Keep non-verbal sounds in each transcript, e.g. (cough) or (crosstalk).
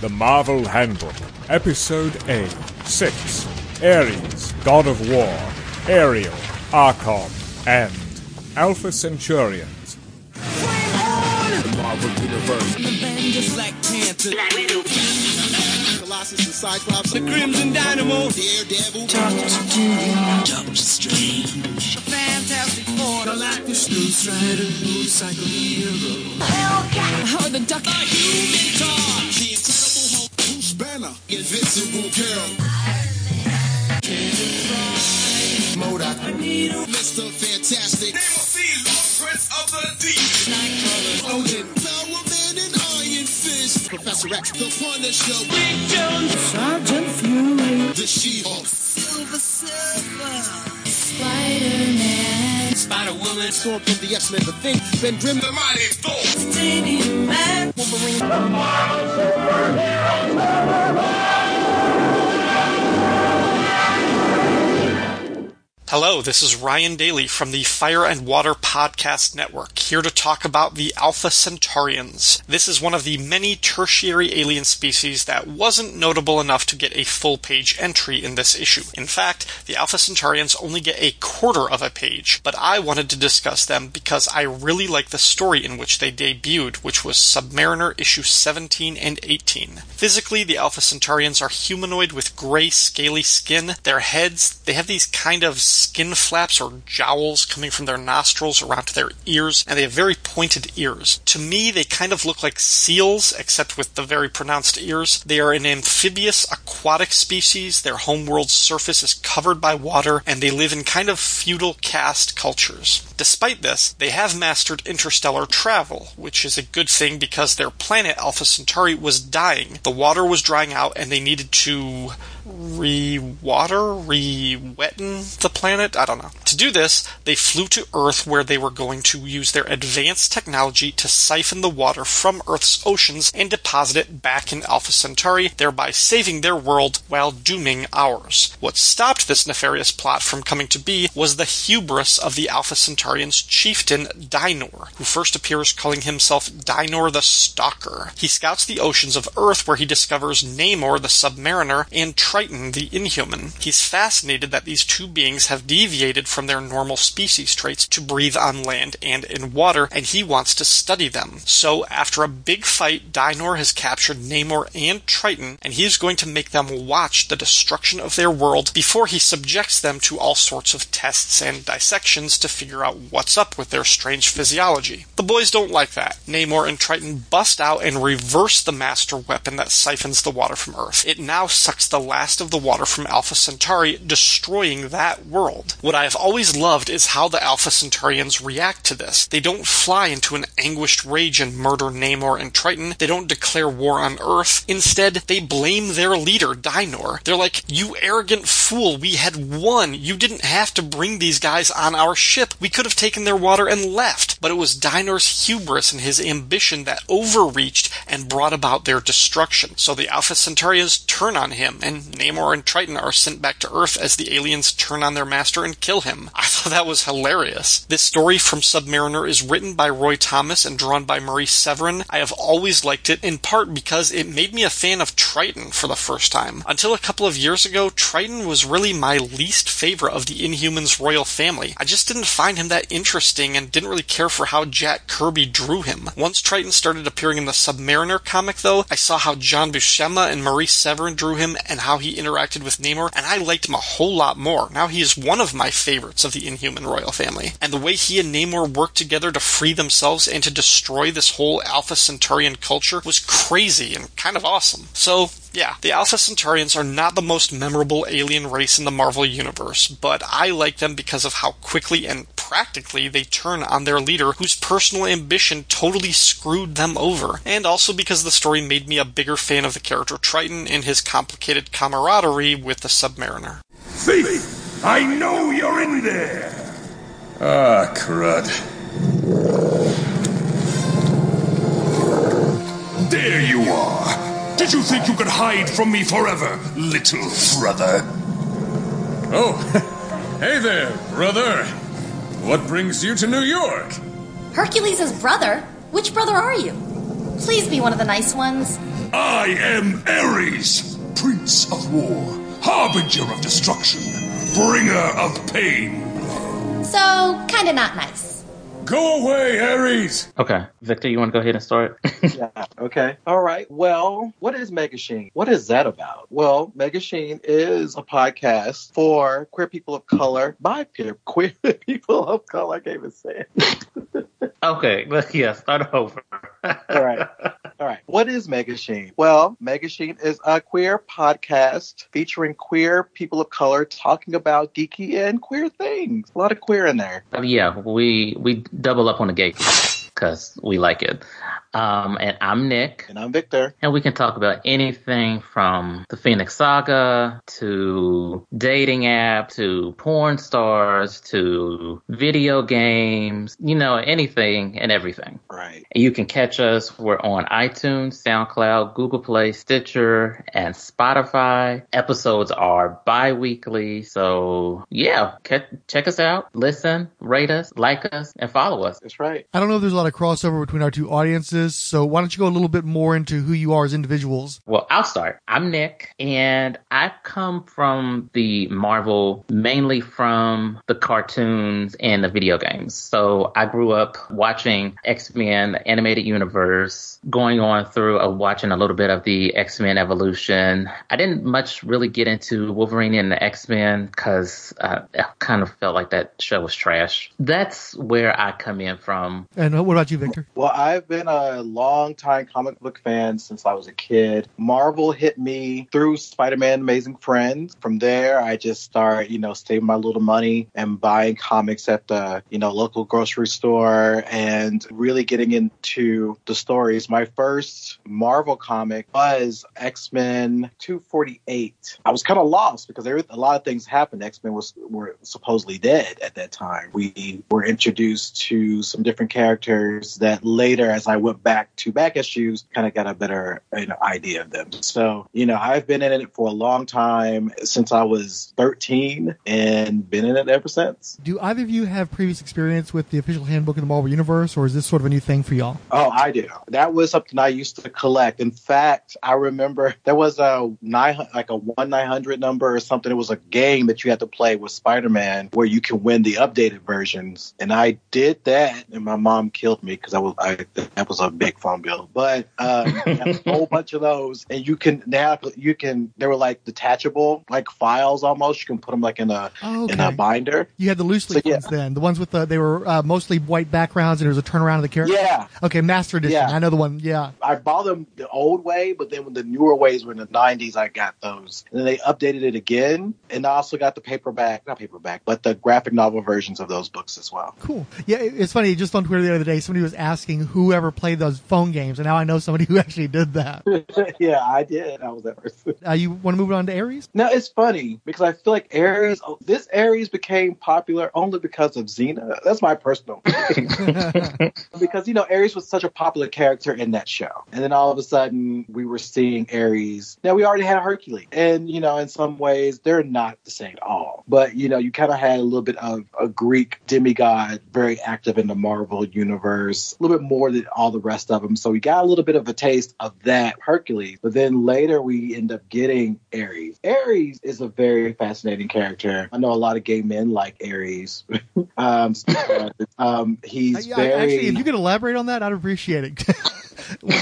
The Marvel Handbook, Episode A 6 Ares, God of War, Ariel, Archon, and Alpha Centaurians. The Marvel Universe. Avengers, Black Panther, Colossus and Cyclops. the Crimson Dynamo, Daredevil. Doctor Strange, Fantastic Four, Galactus, Ghost Rider, Motorcycle Hero, or the Duck, Human Torch, The Incredible Hulk. Banner. Invisible Girl. MODOK. Mr. Fantastic. They will see Lord Prince of the Deep. Odin. Power Man and Iron Fist. Professor X. The Punisher. Big Jones, Sergeant Fury, The She-Hulk. Silver Surfer, Spider-Man, Spider-Woman, Storm from the X-Men. The Thing. Ben Grimm. The Mighty Thor. Stadium Man, Wolverine, Hello, this is Ryan Daly from the Fire and Water Podcast Network, here to talk about the Alpha Centaurians. This is one of the many tertiary alien species that wasn't notable enough to get a full page entry in this issue. In fact, the Alpha Centaurians only get a quarter of a page, but I wanted to discuss them because I really like the story in which they debuted, which was Submariner issue 17 and 18. Physically, the Alpha Centaurians are humanoid with gray, scaly skin. Their heads, they have these kind of skin flaps or jowls coming from their nostrils around to their ears, and they have very pointed ears. To me, they kind of look like seals, except with the very pronounced ears. They are an amphibious aquatic species. Their homeworld's surface is covered by water, and they live in kind of feudal caste cultures. Despite this, they have mastered interstellar travel, which is a good thing because their planet Alpha Centauri was dying. The water was drying out, and they needed to re-water, re-wetten the planet? I don't know. To do this, they flew to Earth where they were going to use their advanced technology to siphon the water from Earth's oceans and deposit it back in Alpha Centauri, thereby saving their world while dooming ours. What stopped this nefarious plot from coming to be was the hubris of the Alpha Centaurian's chieftain, Dinor, who first appears calling himself Dinor the Stalker. He scouts the oceans of Earth where he discovers Namor the Submariner and Triton the Inhuman. He's fascinated that these two beings have deviated from their normal species traits to breathe on land and in water, and he wants to study them. So, after a big fight, Dinor has captured Namor and Triton, and he is going to make them watch the destruction of their world before he subjects them to all sorts of tests and dissections to figure out what's up with their strange physiology. The boys don't like that. Namor and Triton bust out and reverse the master weapon that siphons the water from Earth. It now sucks the last of the water from Alpha Centauri, destroying that world. What I have always loved is how the Alpha Centaurians react to this. They don't fly into an anguished rage and murder Namor and Triton. They don't declare war on Earth. Instead, they blame their leader, Dinor. They're like, You arrogant fool, we had won. You didn't have to bring these guys on our ship. We could have taken their water and left. But it was Dinor's hubris and his ambition that overreached and brought about their destruction. So the Alpha Centaurians turn on him, and Namor and Triton are sent back to Earth as the aliens turn on their master and kill him. (laughs) I thought that was hilarious. This story from Submariner is written by Roy Thomas and drawn by Marie Severin. I have always liked it, in part because it made me a fan of Triton for the first time. Until a couple of years ago, Triton was really my least favorite of the Inhumans royal family. I just didn't find him that interesting and didn't really care for how Jack Kirby drew him. Once Triton started appearing in the Submariner comic, though, I saw how John Buscema and Marie Severin drew him and how he interacted with Namor, and I liked him a whole lot more. Now he is one of my favorites of the Inhuman royal family. And the way he and Namor worked together to free themselves and to destroy this whole Alpha Centaurian culture was crazy and kind of awesome. So, yeah, the Alpha Centaurians are not the most memorable alien race in the Marvel Universe, but I like them because of how quickly and practically they turn on their leader, whose personal ambition totally screwed them over, and also because the story made me a bigger fan of the character Triton and his complicated camaraderie with the Submariner. Thief! I know you're in there! Ah, crud. Did you think you could hide from me forever, little brother? Oh, (laughs) hey there, brother. What brings you to New York? Hercules' brother? Which brother are you? Please be one of the nice ones. I am Ares, Prince of War, Harbinger of Destruction, Bringer of Pain. So, kinda not nice. Go away, Ares! Okay, Victor, you want to go ahead and start? (laughs) yeah. Okay. All right. Well, what is Megashine? What is that about? Well, Megashine is a podcast for queer people of color by queer, (laughs) queer people of color. I can't even say it. (laughs) okay. Let's yeah. Start over. All right. All right. What is Megashine? Well, Megashine is a queer podcast featuring queer people of color talking about geeky and queer things. A lot of queer in there. Uh, yeah, we we double up on the gay because we like it. Um, and I'm Nick. And I'm Victor. And we can talk about anything from the Phoenix Saga to dating app to porn stars to video games, you know, anything and everything. Right. And you can catch us. We're on iTunes, SoundCloud, Google Play, Stitcher, and Spotify. Episodes are bi-weekly. So yeah, check us out, listen, rate us, like us, and follow us. That's right. I don't know if there's a lot of crossover between our two audiences, so why don't you go a little bit more into who you are as individuals? Well, I'll start. I'm Nick, and I've come from the Marvel mainly from the cartoons and the video games. So I grew up watching X-Men, the animated universe, going on through uh, watching a little bit of the X-Men evolution. I didn't much really get into Wolverine and the X-Men because uh, I kind of felt like that show was trash. That's where I come in from. And what about you, Victor? Well, I've been a long time comic book fan since I was a kid. Marvel hit me through Spider-Man Amazing Friends. From there, I just started, you know, saving my little money and buying comics at the, you know, local grocery store and really getting into the stories. My first Marvel comic was X-Men 248. I was kind of lost because there a lot of things happened. X-Men was were supposedly dead at that time. We were introduced to some different characters that later, as I went back to back issues, kind of got a better you know, idea of them. So, you know, I've been in it for a long time since I was 13 and been in it ever since. Do either of you have previous experience with the official handbook of the Marvel Universe, or is this sort of a new thing for y'all? Oh, I do. That was something I used to collect. In fact, I remember there was a nine, like a one nine hundred number or something. It was a game that you had to play with Spider Man where you can win the updated versions, and I did that, and my mom killed me because I was I, that was a big phone bill. But um, a whole (laughs) bunch of those, and you can now you can they were like detachable, like files almost. You can put them like in a Oh, okay. in a binder. You had the loose leaf So, yeah. ones then, the ones with the they were uh, mostly white backgrounds, and there was a turnaround of the character. Yeah. Okay, Master Edition. Yeah. I know the one. Yeah. I bought them the old way, but then when the newer ways were in the 90s, I got those. And then they updated it again. And I also got the paperback, not paperback, but the graphic novel versions of those books as well. Cool. Yeah, it's funny. Just on Twitter the other day, somebody was asking whoever played those phone games, and now I know somebody who actually did that. (laughs) yeah, I did. I was that person. Uh, you want to move on to Ares? No, it's funny because I feel like Ares, oh, this Ares became popular only because of Xena. That's my personal. (laughs) because you know Ares was such a popular character in that show, and then all of a sudden we were seeing Ares. Now we already had Hercules, and you know in some ways they're not the same at all. But you know you kind of had a little bit of a Greek demigod very active in the Marvel universe, a little bit more than all the rest of them. So we got a little bit of a taste of that Hercules, but then later we end up getting Ares. Ares is a very fascinating character. I know a lot of gay men like Ares. (laughs) um, um, he's Uh, yeah, very Actually, if you could elaborate on that, I'd appreciate it. (laughs)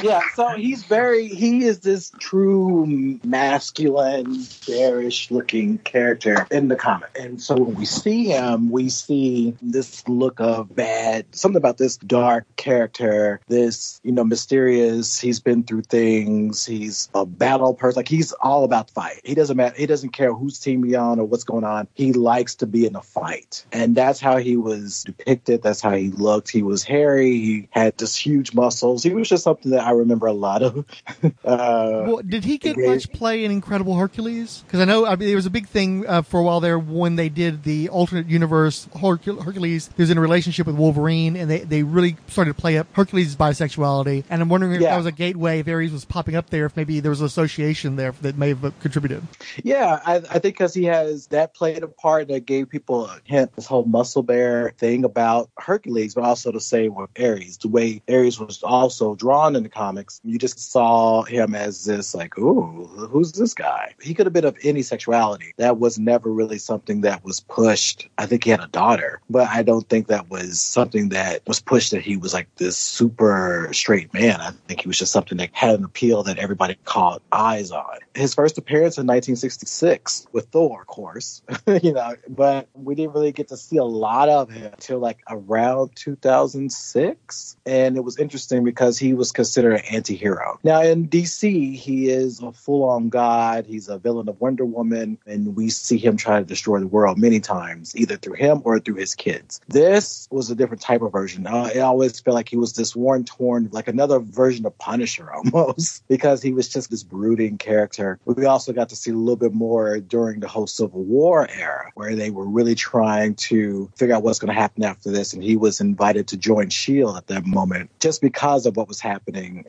yeah, so he's very he is this true masculine, bearish looking character in the comic. And so when we see him, we see this look of bad, something about this dark character, this, you know, mysterious, he's been through things, he's a battle person, like he's all about fight. He doesn't matter he doesn't care whose team he's on or what's going on. He likes to be in a fight. And that's how he was depicted, that's how he looked. He was hairy, he had this huge muscles. He was just something that I remember a lot of. (laughs) uh, well, did he get much play in Incredible Hercules? Because I know I mean, there was a big thing uh, for a while there when they did the alternate universe Hercul- Hercules. He was in a relationship with Wolverine, and they, they really started to play up Hercules' bisexuality. And I'm wondering if Yeah. that was a gateway, if Ares was popping up there, if maybe there was an association there that may have contributed. Yeah, I, I think because he has that played a part that gave people a hint, this whole muscle bear thing about Hercules, but also the same with Ares. The way Ares was also drawn on in the comics. You just saw him as this like, ooh, who's this guy? He could have been of any sexuality. That was never really something that was pushed. I think he had a daughter, but I don't think that was something that was pushed that he was like this super straight man. I think he was just something that had an appeal that everybody caught eyes on. His first appearance in 1966 with Thor, of course, (laughs) you know, but we didn't really get to see a lot of him until like around 2006. And it was interesting because he was considered an anti hero. Now in DC, he is a full on god. He's a villain of Wonder Woman, and we see him try to destroy the world many times, either through him or through his kids. This was a different type of version. Uh, I always felt like he was this worn torn, like another version of Punisher (laughs) almost, because he was just this brooding character. We also got to see a little bit more during the whole Civil War era, where they were really trying to figure out what's going to happen after this. And he was invited to join S.H.I.E.L.D. at that moment just because of what was happening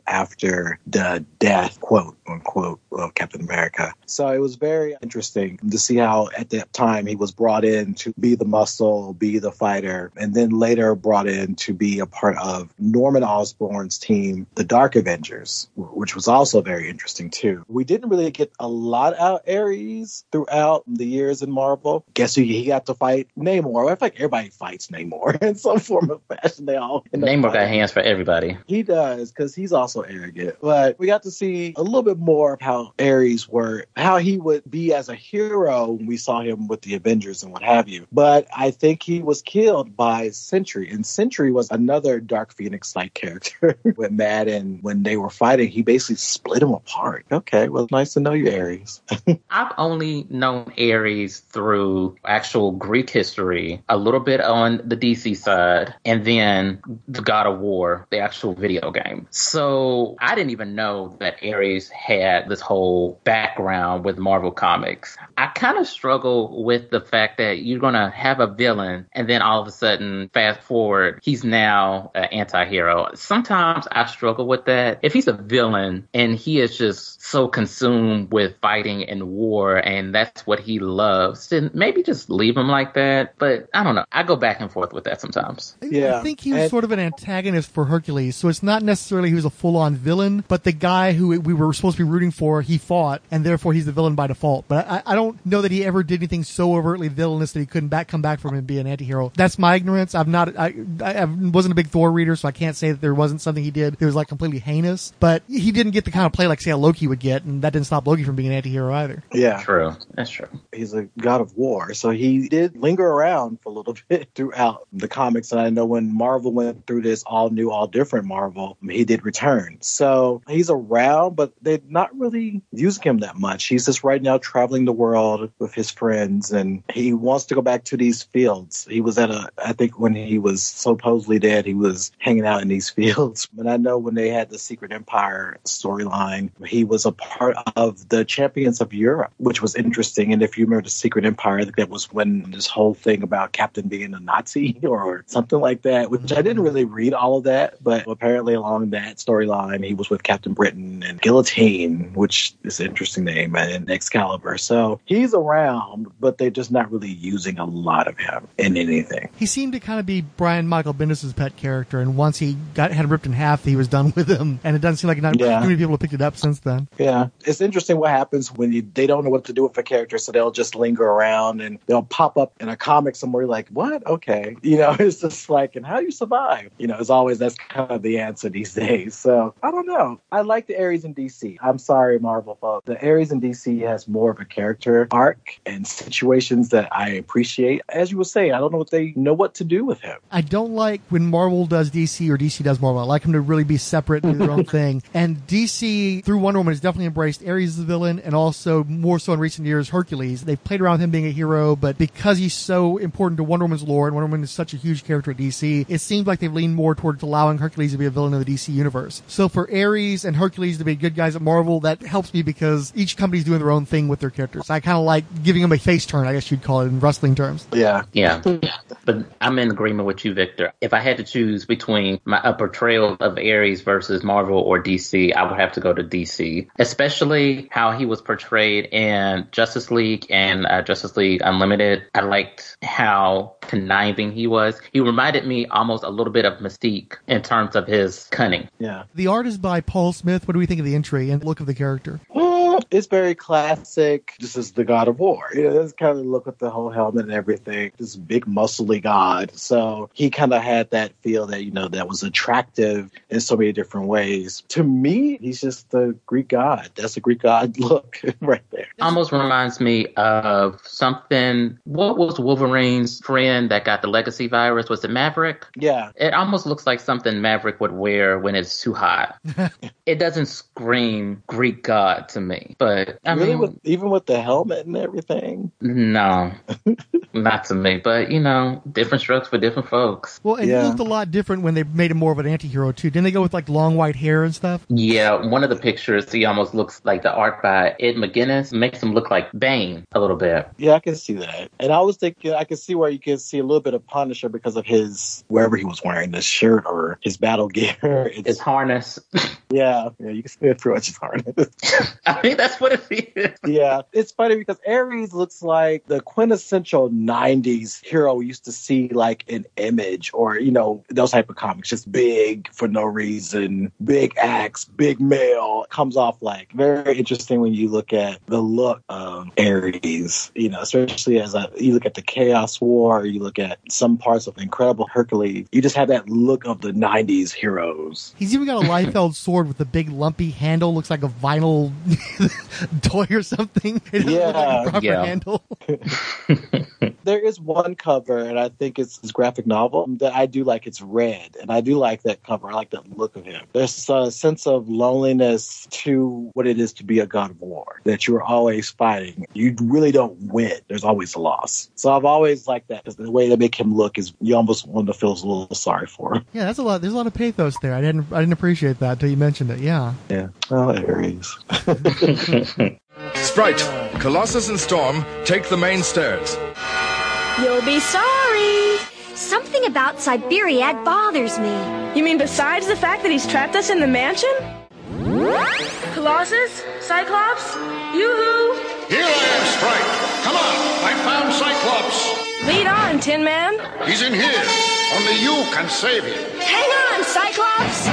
after the death, quote unquote, of Captain America. So it was very interesting to see how at that time he was brought in to be the muscle, be the fighter, and then later brought in to be a part of Norman Osborn's team, the Dark Avengers, which was also very interesting too. We didn't really get a lot out of Ares throughout the years in Marvel. Guess who he got to fight? Namor. I feel like everybody fights Namor (laughs) in some form of fashion. They all Namor got hands for everybody. He does because he's also arrogant. But we got to see a little bit more of how Ares were, how he would be as a hero when we saw him with the Avengers and what have you. But I think he was killed by Sentry, and Sentry was another Dark Phoenix like character when Mad and When they were fighting, he basically split him apart. Okay, well, nice to know you, Ares. (laughs) I've only known Ares through actual Greek history, a little bit on the DC side, and then the God of War, the actual video game. So I didn't even know that Ares had this whole background with Marvel Comics. I kind of struggle with the fact that you're going to have a villain, and then all of a sudden, fast forward, he's now an anti hero. Sometimes I struggle with that. If he's a villain and he is just so consumed with fighting and war and that's what he loves, then maybe just leave him like that. But I don't know. I go back and forth with that sometimes. Yeah. I think he was sort of an antagonist for Hercules, so it's not necessarily he was a full-on villain, but the guy who we were supposed to be rooting for, he fought, and therefore he's the villain by default. But I, I don't know that he ever did anything so overtly villainous that he couldn't back come back from it and be an anti-hero. That's my ignorance. I'm not. I, I wasn't a big Thor reader, so I can't say that there wasn't something he did that was like completely heinous. But he didn't get the kind of play like say a Loki would get, and that didn't stop Loki from being an anti-hero either. Yeah. True. That's true. He's a god of war. So he did linger around for a little (laughs) bit throughout the comics. And I know when Marvel went through this all new, all different Marvel, he did return. So he's around, but they're not really using him that much. He's just right now traveling the world with his friends and he wants to go back to these fields. He was at a, I think when he was supposedly dead, he was hanging out in these (laughs) fields. But I know when they had the Secret Empire storyline, he was a part of the Champions of Europe, which was interesting. And if you remember the Secret Empire, that was when this whole thing about Captain being a Nazi (laughs) or something like that, which I didn't really read all of that, but apparently along that storyline, he was with Captain Britain and Guillotine, which is an interesting name, and Excalibur. So he's around, but they're just not really using a lot of him in anything. He seemed to kind of be Brian Michael Bendis' pet character, and once he got had ripped in half, he was done (laughs) with him. And it doesn't seem like not Yeah. too many people have picked it up since then. Yeah, it's interesting what happens when you, they don't know what to do with a character, so they'll just linger around and they'll pop up in a comic somewhere. Like, what? Okay, you know, (laughs) it's just like, and how do you survive? You know, it's always that's kind of the answer these days. So I don't know. I like the Ares in DC. I'm sorry, Marvel folks. The Ares in DC has more of a character arc and situations that I appreciate. As you were saying, I don't know what they know what to do with him. I don't like when Marvel does DC or DC does Marvel. I like them to really be separate and do their own (laughs) thing. And DC, through Wonder Woman, has definitely embraced Ares as the villain and also more so in recent years, Hercules. They've played around with him being a hero, but because he's so important to Wonder Woman's lore and Wonder Woman is such a huge character at DC, it seems like they've leaned more towards allowing Hercules to be a villain of the DC universe. So for Ares and Hercules to be good guys at Marvel, that helps me because each company's doing their own thing with their characters. I kind of like giving them a face turn, I guess you'd call it in wrestling terms. Yeah. Yeah. But I'm in agreement with you, Victor. If I had to choose between my a portrayal of Ares versus Marvel or DC, I would have to go to DC, especially how he was portrayed in Justice League and uh, Justice League Unlimited. I liked how conniving he was. He reminded me almost a little bit of Mystique in terms of his cunning. Yeah. The art is by Paul Smith. What do we think of the entry and look of the character? (gasps) (laughs) It's very classic. This is the God of War. You know, that's kind of look with the whole helmet and everything. This big muscly god. So he kind of had that feel that, you know, that was attractive in so many different ways. To me, he's just the Greek god. That's a Greek god (laughs) look right there. Almost reminds me of something. What was Wolverine's friend that got the legacy virus? Was it Maverick? Yeah. It almost looks like something Maverick would wear when it's too hot. (laughs) it doesn't scream Greek god to me, but I really, mean, with, even with the helmet and everything. no, (laughs) not to me. But you know, different strokes for different folks. Well, and Yeah. he looked a lot different when they made him more of an anti-hero too. Didn't they go with like long white hair and stuff? Yeah, one of the pictures, he almost looks like the art by Ed McGuinness makes him look like Bane a little bit. Yeah, I can see that. And I was thinking, I can see where you can see a little bit of Punisher because of his, wherever he was wearing this shirt or his battle gear. (laughs) It's, His harness. (laughs) yeah, yeah, you can see it pretty much his harness. I (laughs) mean, that's what it is. yeah, it's funny because Ares looks like the quintessential 90s hero we used to see like an Image or, you know, those type of comics. Just big for no reason, big axe, big male. Comes off like very interesting when you look at the look of Ares, you know, especially as a, you look at the Chaos War, you look at some parts of Incredible Hercules. You just have that look of the 90s heroes. He's even got a Liefeld (laughs) sword with a big lumpy handle. Looks like a vinyl (laughs) toy or something. It doesn't look like Yeah. a proper Yeah. handle. (laughs) (laughs) There is one cover, and I think it's his graphic novel that I do like. It's red, and I do like that cover. I like that look of him. There's a sense of loneliness to what it is to be a god of war. That you're always fighting. You really don't win. There's always a loss. So I've always liked that because the way they make him look is you almost want to feel a little sorry for him. Yeah, that's a lot. There's a lot of pathos there. I didn't. I didn't appreciate that until you mentioned it. Yeah. Yeah. Oh, Ares. (laughs) Sprite, Colossus and Storm, take the main stairs. You'll be sorry. Something about Siberiad bothers me. You mean besides the fact that he's trapped us in the mansion? Colossus? Cyclops? Yoo-hoo! Here I am, Sprite. Come on, I found Cyclops. Lead on, Tin Man. He's in here. Only you can save him. Hang on, Cyclops!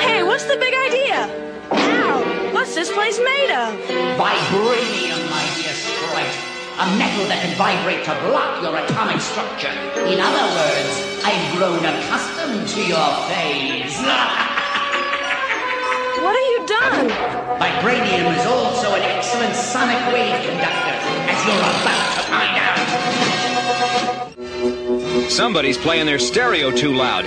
Hey, what's the big idea? Ow! What's this place made of? Vibranium, my dear sprite. A metal that can vibrate to block your atomic structure. In other words, I've grown accustomed to your phase. (laughs) What have you done? Vibranium is also an excellent sonic wave conductor, as you're about to find out. Somebody's playing their stereo too loud.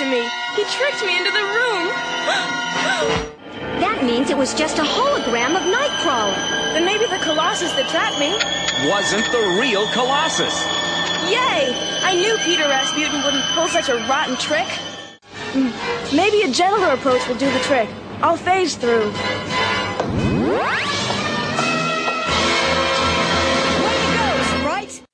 To me. He tricked me into the room. (gasps) That means it was just a hologram of Nightcrawler. Then maybe the Colossus that trapped me. Wasn't the real Colossus. Yay! I knew Peter Rasputin wouldn't pull such a rotten trick. Hmm, Maybe a gentler approach will do the trick. I'll phase through.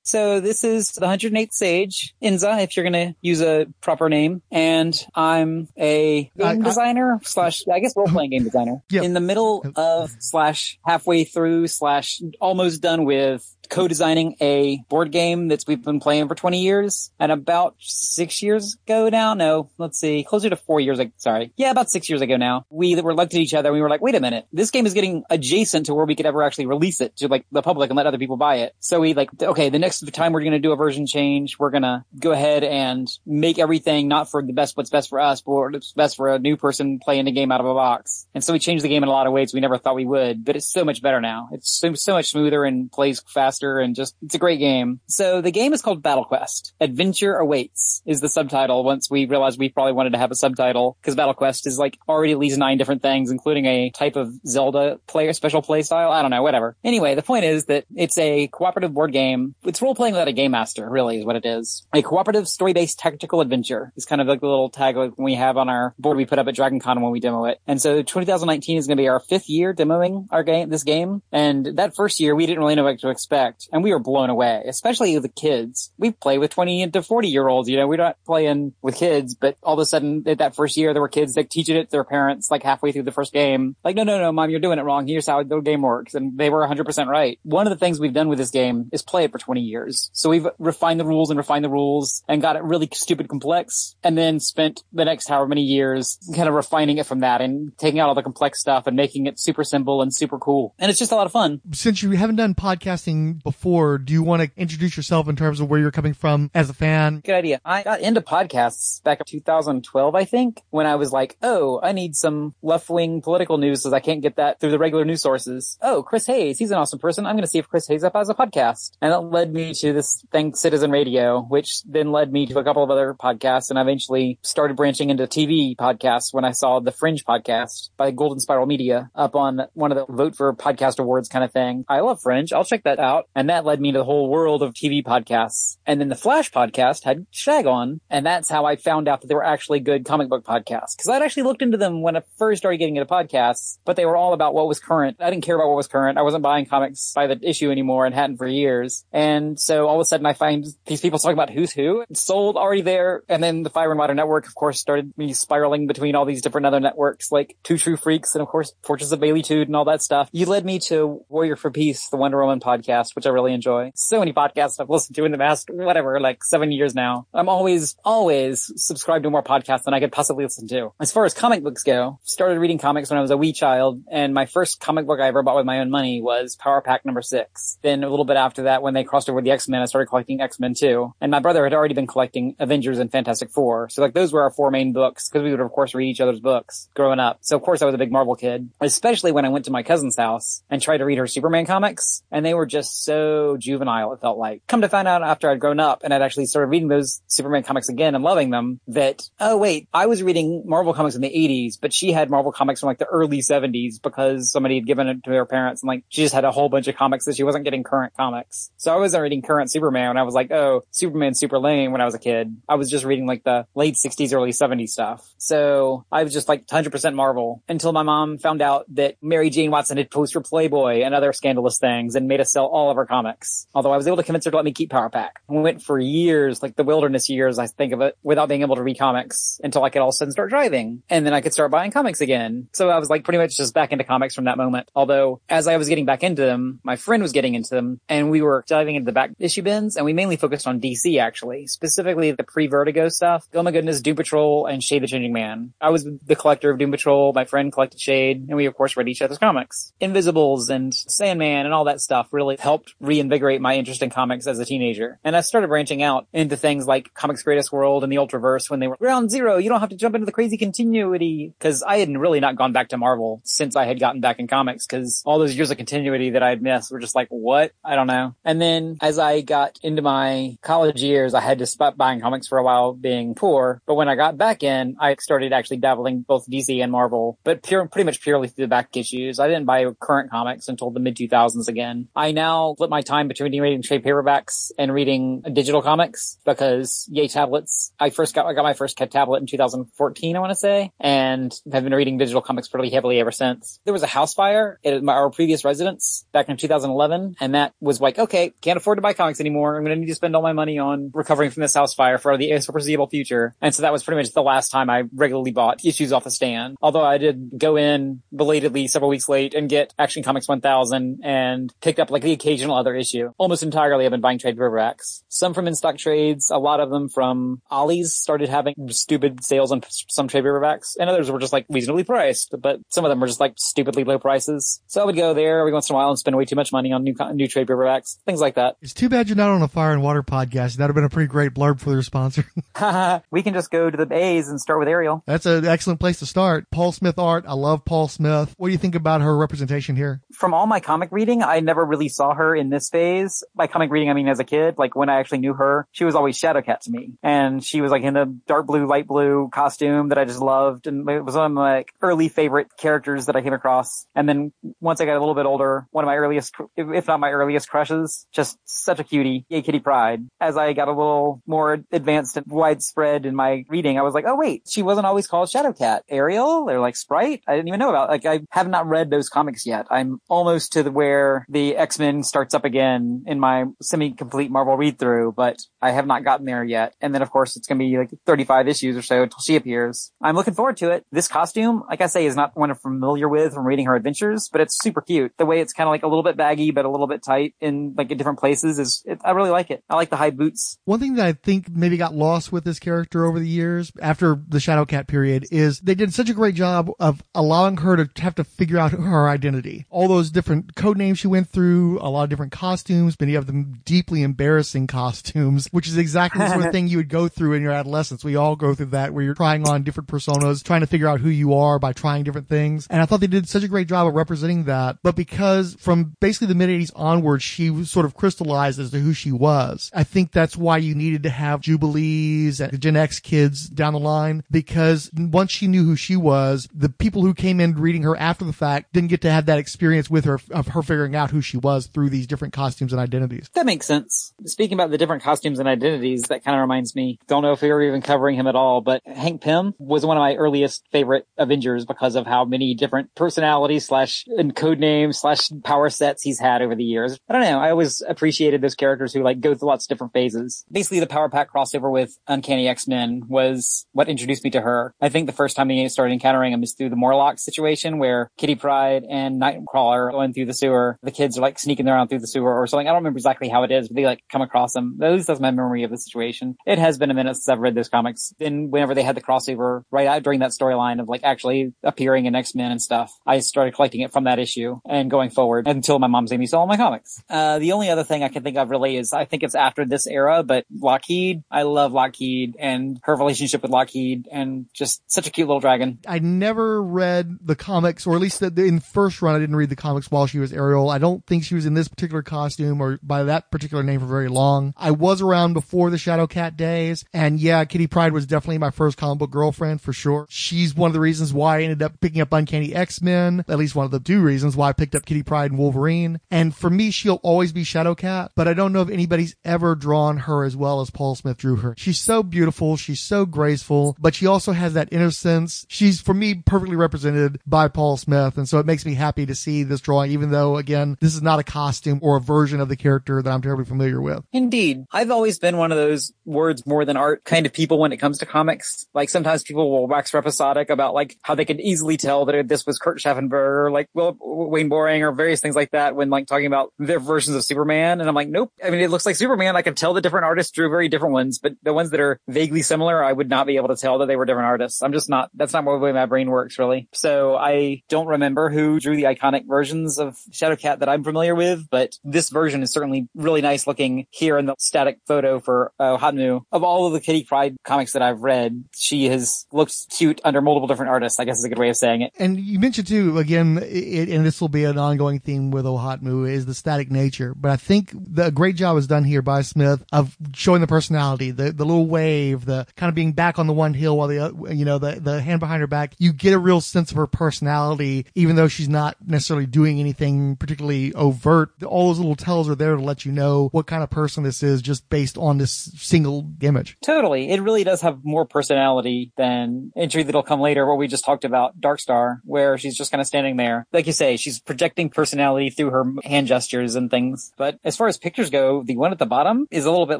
So this is the 108th Sage, Inza, if you're going to use a proper name. And I'm a game I- I- designer slash, I guess role-playing game designer. In the middle of slash halfway through slash almost done with co-designing a board game that's we've been playing for 20 years. And about six years ago now, no, let's see, closer to four years ago, sorry. Yeah, about six years ago now, we were looked at each other and we were like, wait a minute, this game is getting adjacent to where we could ever actually release it to like the public and let other people buy it. So we like, okay, the next time we're going to do a version change, we're going to go ahead and make everything not for the best, what's best for us, but what's best for a new person playing the game out of a box. And so we changed the game in a lot of ways we never thought we would, but it's so much better now. It's so, so much smoother and plays faster and just, it's a great game. So the game is called Battle Quest. Adventure Awaits is the subtitle once we realized we probably wanted to have a subtitle because Battle Quest is like already at least nine different things, including a type of Zelda player, special play style. I don't know, whatever. Anyway, the point is that it's a cooperative board game. It's role playing without a game master, really is what it is. A cooperative story based tactical adventure is kind of like the little tag we have on our board we put up at Dragon Con when we demo it. And so 2019 is going to be our fifth year demoing our game, this game. And that first year, we didn't really know what to expect. And we were blown away, especially the kids. We play with 20 to 40 year olds, you know, we're not playing with kids, but all of a sudden that first year, there were kids that teaching it to their parents like halfway through the first game. Like, no, no, no, mom, you're doing it wrong. Here's how the game works. And they were 100% right. One of the things we've done with this game is play it for 20 years. So we've refined the rules and refined the rules and got it really stupid complex and then spent the next however many years kind of refining it from that and taking out all the complex stuff and making it super simple and super cool. And it's just a lot of fun. Since you haven't done podcasting before, do you want to introduce yourself in terms of where you're coming from as a fan? Good idea. I got into podcasts back in 2012, I think, when I was like, oh, I need some left wing political news because I can't get that through the regular news sources. Oh, Chris Hayes, he's an awesome person. I'm going to see if Chris Hayes up has a podcast. And that led me to this thing, Citizen Radio, which then led me to a couple of other podcasts. And I eventually started branching into TV podcasts when I saw the Fringe podcast by Golden Spiral Media up on one of the vote for podcast awards kind of thing. I love Fringe. I'll check that out. And that led me to the whole world of TV podcasts. And then the Flash podcast had Shag on. And that's how I found out that they were actually good comic book podcasts. Cause I'd actually looked into them when I first started getting into podcasts, but they were all about what was current. I didn't care about what was current. I wasn't buying comics by the issue anymore and hadn't for years. And so all of a sudden I find these people talking about who's who sold already there. And then the Fire and Water Network, of course, started me spiraling between all these different other networks like Two True Freaks and of course Fortress of Baileytude and all that stuff. You led me to Warrior for Peace, the Wonder Woman podcast, which I really enjoy. So many podcasts I've listened to in the past, whatever, like seven years now. I'm always, always subscribed to more podcasts than I could possibly listen to. As far as comic books go, started reading comics when I was a wee child, and my first comic book I ever bought with my own money was Power Pack number six. Then a little bit after that, when they crossed over the X-Men, I started collecting X-Men too. And my brother had already been collecting Avengers and Fantastic Four. So like those were our four main books, because we would of course read each other's books growing up. So of course I was a big Marvel kid, especially when I went to my cousin's house and tried to read her Superman comics, and they were just so juvenile, it felt like. Come to find out after I'd grown up and I'd actually started reading those Superman comics again and loving them, that, oh wait, I was reading Marvel comics in the 80s, but she had Marvel comics from like the early 70s because somebody had given it to her parents and like she just had a whole bunch of comics that she wasn't getting current comics. So I wasn't reading current Superman when I was like, oh, Superman's super lame when I was a kid. I was just reading like the late 60s, early 70s stuff. So I was just like 100% Marvel until my mom found out that Mary Jane Watson had posed for Playboy and other scandalous things and made us sell all of her comics. Although I was able to convince her to let me keep Power Pack. We went for years, like the wilderness years, I think of it, without being able to read comics until I could all of a sudden start driving. And then I could start buying comics again. So I was like pretty much just back into comics from that moment. Although as I was getting back into them, my friend was getting into them and we were diving into the back issue bins and we mainly focused on DC actually, specifically the pre-Vertigo stuff. Oh my goodness, Doom Patrol and Shade the Changing Man. I was the collector of Doom Patrol. My friend collected Shade and we of course read each other's comics. Invisibles and Sandman and all that stuff really helped reinvigorate my interest in comics as a teenager. And I started branching out into things like Comics Greatest World and the Ultraverse when they were ground zero. You don't have to jump into the crazy continuity because I had really not gone back to Marvel since I had gotten back in comics because all those years of continuity that I had missed were just like, what? I don't know. And then as I got into my college years, I had to stop buying comics for a while being poor. But when I got back in, I started actually dabbling both DC and Marvel, but pure, pretty much purely through the back issues. I didn't buy current comics until the mid 2000s again. I now split my time between reading trade paperbacks and reading digital comics because yay tablets. I first got, I got my first tablet in 2014, I want to say, and have been reading digital comics pretty heavily ever since. There was a house fire at my, our previous residence back in 2011, and that was like, okay, can't afford to buy comics anymore. I'm going to need to spend all my money on recovering from this house fire for the foreseeable future. And so that was pretty much the last time I regularly bought issues off the stand. Although I did go in belatedly several weeks late and get Action Comics 1000 and picked up like the occasional other issue. Almost entirely I've been buying trade paperbacks. Some from in-stock trades, a lot of them from Ollie's started having stupid sales on some trade paperbacks and others were just like reasonably priced, but some of them were just like stupidly low prices. So I would go there every once in a while and spend way too much money on new, new trade paperbacks, things like that. It's too bad you're not on a fire and water podcast. That'd have been a pretty great blurb for their sponsor. (laughs) (laughs) we can just go to the A's and start with Ariel. That's an excellent place to start. Paul Smith art. I love Paul Smith. What do you think about her representation here? From all my comic reading, I never really saw her her in this phase. By comic reading, I mean as a kid, like when I actually knew her, she was always Shadowcat to me. And she was like in a dark blue, light blue costume that I just loved. And it was one of my like, early favorite characters that I came across. And then once I got a little bit older, one of my earliest, if not my earliest crushes, just such a cutie, Yay Kitty Pryde. As I got a little more advanced and widespread in my reading, I was like, oh wait, she wasn't always called Shadowcat. Ariel or like Sprite? I didn't even know about, like I have not read those comics yet. I'm almost to the where the X-Men starts up again in my semi-complete Marvel read through, but I have not gotten there yet. And then of course it's going to be like 35 issues or so until she appears. I'm looking forward to it. This costume, like I say, is not one I'm familiar with from reading her adventures, but it's super cute. The way it's kind of like a little bit baggy, but a little bit tight in like in different places is, it, I really like it. I like the high boots. One thing that I think maybe got lost with this character over the years after the Shadowcat period is they did such a great job of allowing her to have to figure out her identity. All those different code names she went through, a lot of different costumes, many of them deeply embarrassing costumes, (laughs) which is exactly the sort of (laughs) thing you would go through in your adolescence. We all go through that where you're trying on different personas, trying to figure out who you are by trying different things. And I thought they did such a great job of representing that. But because from basically the mid 80s onwards, she was sort of crystallized as to who she was. I think that's why you needed to have Jubilees and Gen X kids down the line because once she knew who she was, the people who came in reading her after the fact didn't get to have that experience with her of her figuring out who she was through these different costumes and identities. That makes sense. Speaking about the different costumes and identities, that kind of reminds me, don't know if we were even covering him at all, but Hank Pym was one of my earliest favorite Avengers because of how many different personalities slash and code names slash power sets he's had over the years. I don't know. I always appreciated those characters who like go through lots of different phases. Basically the Power Pack crossover with Uncanny X-Men was what introduced me to her. I think the first time I started encountering him is through the Morlock situation where Kitty Pryde and Nightcrawler going through the sewer. The kids are like sneaking around through the sewer or something. I don't remember exactly how it is, but they like come across them. At least that's my memory of the situation. It has been a minute since I've read those comics. Then whenever they had the crossover right out during that storyline of like actually appearing in X-Men and stuff, I started collecting it from that issue and going forward until my mom's me sell all my comics. Uh, the only other thing I can think of really is I think it's after this era, but Lockheed, I love Lockheed and her relationship with Lockheed and just such a cute little dragon. I never read the comics, or at least the, in first run, I didn't read the comics while she was Ariel. I don't think she was in this particular costume or by that particular name for very long. I was around before the Shadowcat days, and yeah, Kitty Pryde was definitely my first comic book girlfriend for sure. She's one of the reasons why I ended up picking up Uncanny X-Men, at least one of the two reasons why I picked up Kitty Pryde and Wolverine. And for me, she'll always be Shadowcat, but I don't know if anybody's ever drawn her as well as Paul Smith drew her. She's so beautiful, she's so graceful, but she also has that innocence. She's, for me, perfectly represented by Paul Smith, and so it makes me happy to see this drawing, even though, again, this is not a costume or a version of the character that I'm terribly familiar with. Indeed. I've always been one of those words more than art kind of people when it comes to comics. Like sometimes people will wax episodic about like how they could easily tell that this was Kurt Schaffenberger or like Will, Wayne Boring or various things like that when like talking about their versions of Superman. And I'm like, nope. I mean, it looks like Superman. I can tell the different artists drew very different ones, but the ones that are vaguely similar, I would not be able to tell that they were different artists. I'm just not, that's not the way my brain works really. So I don't remember who drew the iconic versions of Shadowcat that I'm familiar with, but this version is certainly really nice looking here in the static photo for uh, Hatmu. Of all of the Kitty Pryde comics that I've read, she has looked cute under multiple different artists, I guess is a good way of saying it. And you mentioned too, again, it, and this will be an ongoing theme with OHOTMU, is the static nature. But I think the great job is done here by Smith of showing the personality, the, the little wave, the kind of being back on the one hill while the, you know, the, the hand behind her back. You get a real sense of her personality, even though she's not necessarily doing anything particularly overt. All those little tells are there to let you know what kind of person this is just based on this single image. Totally. It really does have more personality than entry that'll come later where we just talked about Dark Star, where she's just kind of standing there. Like you say, she's projecting personality through her hand gestures and things. But as far as pictures go, the one at the bottom is a little bit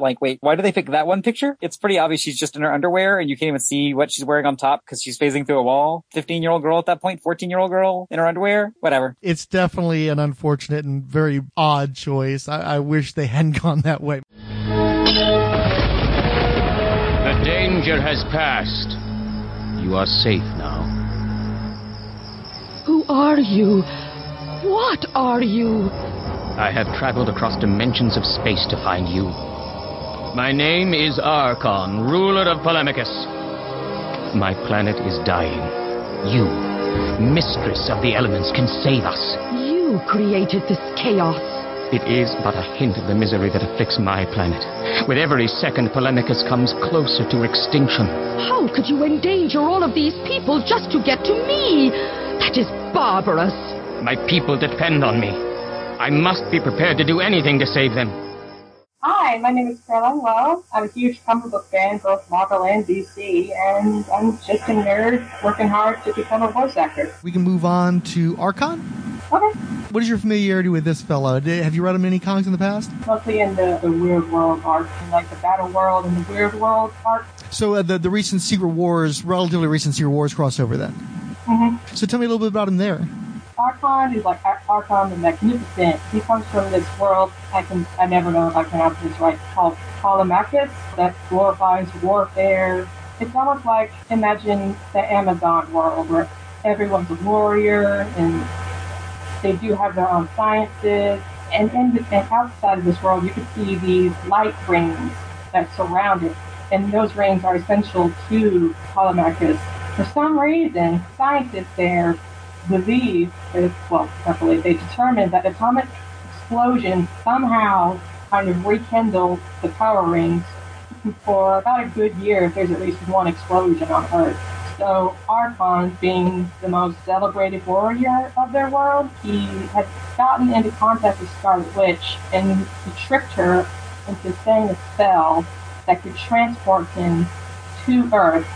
like, wait, why do they pick that one picture? It's pretty obvious she's just in her underwear and you can't even see what she's wearing on top because she's phasing through a wall. 15 year old girl at that point, 14 year old girl in her underwear, whatever. It's definitely an unfortunate and very odd choice. I, I wish they hadn't (laughs) gone that way. The danger has passed. You are safe now. Who are you? What are you? I have traveled across dimensions of space to find you. My name is Archon, ruler of Polemachus. My planet is dying. You, mistress of the elements, can save us. You created this chaos. It is but a hint of the misery that afflicts my planet. With every second, Polemachus comes closer to extinction. How could you endanger all of these people just to get to me? That is barbarous. My people depend on me. I must be prepared to do anything to save them. Hi, my name is Caroline Lowe. I'm a huge comic book fan, both Marvel and DC, and I'm just a nerd working hard to become a voice actor. We can move on to Archon. Okay. What is your familiarity with this fellow? Did, have you read him any comics in the past? Mostly in the, the Weird World arc, like the Battle World and the Weird World arc. So uh, the the recent Secret Wars, relatively recent Secret Wars crossover, then. Mm-hmm. So tell me a little bit about him there. Archon is like Ar- Archon the Magnificent. He comes from this world, I can I never know if I pronounce this right, called Polemarchus, that glorifies warfare. It's almost like imagine the Amazon world where everyone's a warrior and they do have their own sciences. And, in the, and outside of this world, you can see these light rings that surround it. And those rings are essential to Polemachus. For some reason, scientists there believe, well, not believe, they determined that atomic explosion somehow kind of rekindled the power rings for about a good year if there's at least one explosion on Earth. So Arkon, being the most celebrated warrior of their world, he had gotten into contact with Scarlet Witch and he tricked her into saying a spell that could transport him to Earth,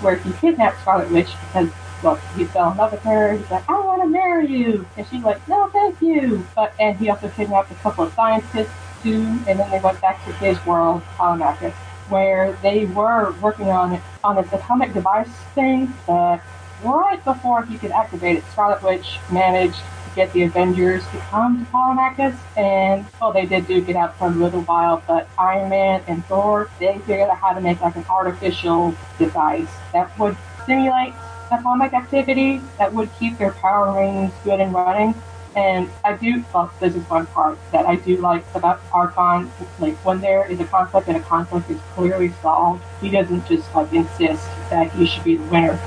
where he kidnapped Scarlet Witch because well, he fell in love with her. He's like, I want to marry you, and she's like, No, thank you. But and he also kidnapped a couple of scientists too, and then they went back to his world, Polemachus, where they were working on on this atomic device thing that right before he could activate it, Scarlet Witch managed to get the Avengers to come to Polemachus, and well, they did do get out for a little while, but Iron Man and Thor, they figured out how to make like an artificial device that would simulate atomic activity that would keep their power rings good and running. And I do, well, this is one part that I do like about Arkon. Like when there is a conflict and a conflict is clearly solved, he doesn't just like insist that he should be the winner.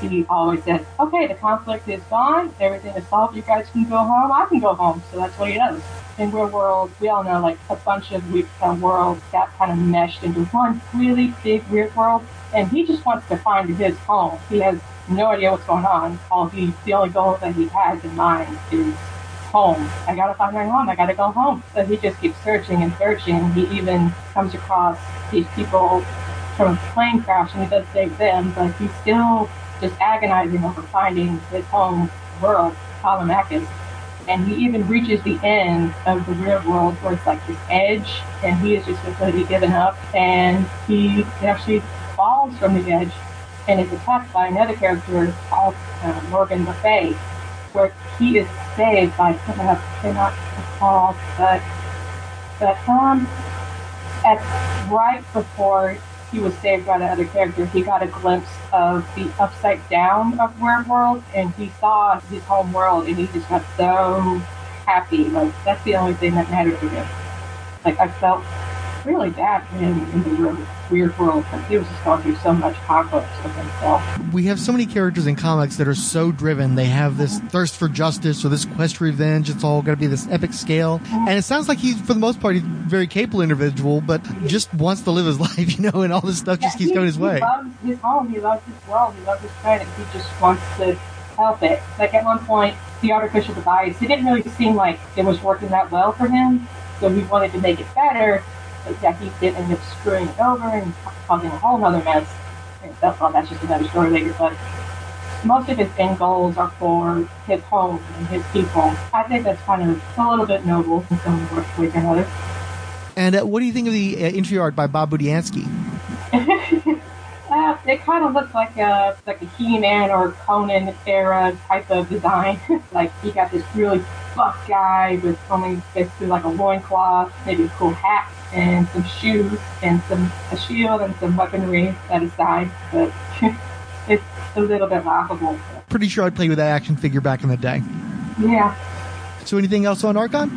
He always says, "Okay, the conflict is gone. Everything is solved. You guys can go home. I can go home." So that's what he does. In Weird World, we all know like a bunch of weird kind of worlds got kind of meshed into one really big weird world, and he just wants to find his home. He has no idea what's going on. All he, the only goal that he has in mind is home. I gotta find my home. I gotta go home. So he just keeps searching and searching. He even comes across these people from a plane crash, and he does save them, but he's still just agonizing over finding his home world, Polemachus. And he even reaches the end of the real world where it's like this edge, and he is just completely given up, and he actually falls from the edge and is attacked by another character called uh, Morgan Le Fay, where he is saved by someone I cannot recall, but but um, at right before he was saved by the other character, he got a glimpse of the upside down of Weird World, and he saw his home world, and he just got so happy. Like that's the only thing that mattered to him. Like I felt really bad him in the weird, weird world because he was just going through so much conflict with himself. We have so many characters in comics that are so driven. They have this thirst for justice or this quest for revenge. It's all got to be this epic scale. And it sounds like he's, for the most part, he's a very capable individual, but just wants to live his (laughs) life, you know, and all this stuff just Yeah, keeps he- going his he way. loves his home. He loves his world. He loves his planet. He just wants to help it. Like at one point, the artificial device, it didn't really seem like it was working that well for him. So he wanted to make it better. He did end up screwing it over and causing a whole other mess. That's, well, that's just another story later. But most of his end goals are for his home and his people. I think that's kind of a little bit noble in some ways or another. And uh, what do you think of the uh, entry art by Bob Budiansky? (laughs) Uh, it kind of looks like a like a He-Man or Conan era type of design. (laughs) like he got this really buff guy with only basically like a loincloth, maybe a cool hat and some shoes and some a shield and some weaponry at his side. But (laughs) it's a little bit laughable. Pretty sure I'd play with that action figure back in the day. Yeah, So anything else on Arkon?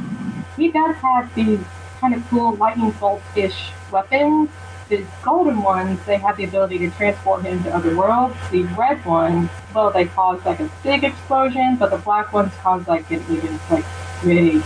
he does have these kind of cool lightning bolt-ish weapons. The golden ones, they have the ability to transport him to other worlds. The red ones, well, they cause like a big explosion, but the black ones cause like an even like really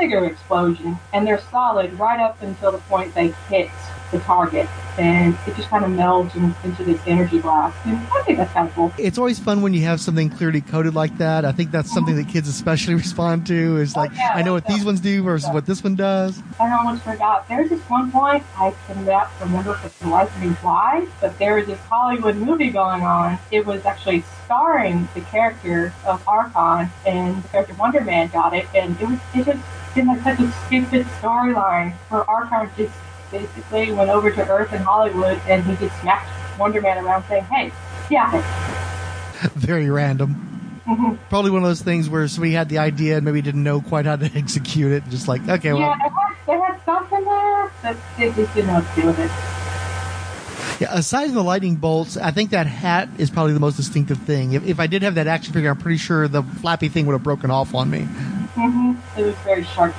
bigger explosion, and they're solid right up until the point they hit the target and it just kind of melds in, into this energy blast. And I think that's kind of cool. It's always fun when you have something clearly coded like that. I think that's something that kids especially (laughs) respond to. Is oh, like, Oh, yeah, I know what that's these ones do versus what this one does. I almost forgot. There's this one point I cannot remember for the life of me why, but there was this Hollywood movie going on. It was actually starring the character of Arkon, and the character Wonder Man got it, and it was it just seemed like such a stupid storyline where Arkon just basically went over to Earth in Hollywood and he just smacked Wonder Man around saying, "Hey, yeah." (laughs) Very random. Mhm. Probably one of those things where somebody had the idea and maybe didn't know quite how to (laughs) execute it. Just like, okay, well, yeah, they had, they had something there, but they just didn't know what to do with it. Yeah, aside from the lightning bolts, I think that hat is probably the most distinctive thing. If, if I did have that action figure, I'm pretty sure the flappy thing would have broken off on me. Hmm It was very sharp.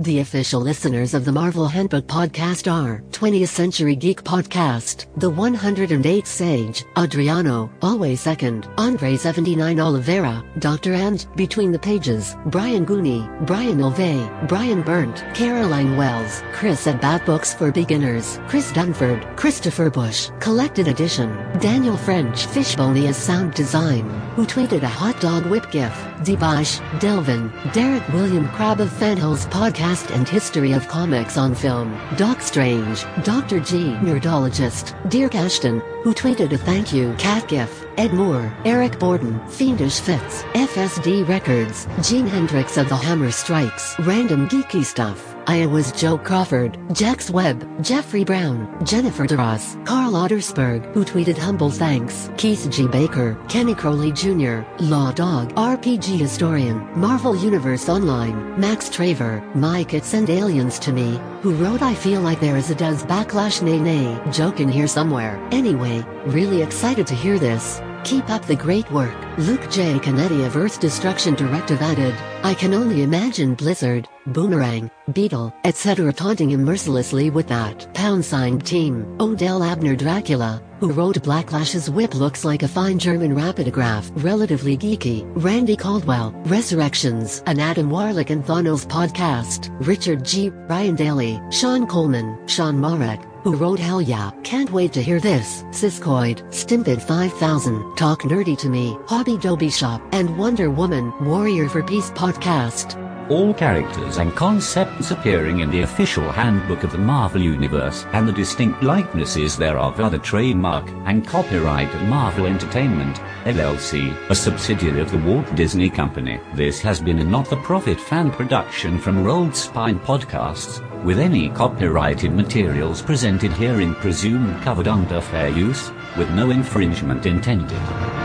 The official listeners of the Marvel Handbook podcast are 20th Century Geek Podcast, The 108 Sage, Adriano, Always Second, Andre 79 Oliveira, Dr. and Between the Pages, Brian Gooney, Brian Olvey, Brian Burnt, Caroline Wells, Chris at Bat Books for Beginners, Chris Dunford, Christopher Bush, Collected Edition, Daniel French Fishbone as Sound Design, who tweeted a hot dog whip gif, Debash, Delvin, Derek William Crab of Fanholes Podcast and History of Comics on Film, Doc Strange, Dr. G Nerdologist, Dirk Ashton, who tweeted a thank you cat gif, Ed Moore, Eric Borden, Fiendish Fitz, FSD Records, Gene Hendrix of The Hammer Strikes, Random Geeky Stuff, Iowa's Joe Crawford, Jax Webb, Jeffrey Brown, Jennifer DeRoss, Carl Ottersberg, who tweeted humble thanks, Keith G. Baker, Kenny Crowley Jr., Law Dog, RPG Historian, Marvel Universe Online, Max Traver, Mike It Send Aliens to Me, who wrote I feel like there is a does backlash nay nay joke in here somewhere. Anyway, really excited to hear this. Keep up the great work. Luke J. Canetti of Earth Destruction Directive added, I can only imagine Blizzard, Boomerang, Beetle, etc. taunting him mercilessly with that pound sign team. Odell Abner Dracula, who wrote Blacklash's whip looks like a fine German rapidograph, relatively geeky. Randy Caldwell, Resurrections, an Adam Warlock and Thanos podcast. Richard G. Ryan Daly, Sean Coleman, Sean Marek, who wrote Hell Yeah, can't wait to hear this, Siskoid, Stimped 5000, Talk Nerdy to Me, Hobby Dobie Shop, and Wonder Woman, Warrior for Peace podcast. All characters and concepts appearing in the official handbook of the Marvel Universe and the distinct likenesses thereof are the trademark and copyright of Marvel Entertainment, LLC, a subsidiary of the Walt Disney Company. This has been a not-for-profit fan production from Rolled Spine Podcasts, with any copyrighted materials presented herein presumed covered under fair use, with no infringement intended.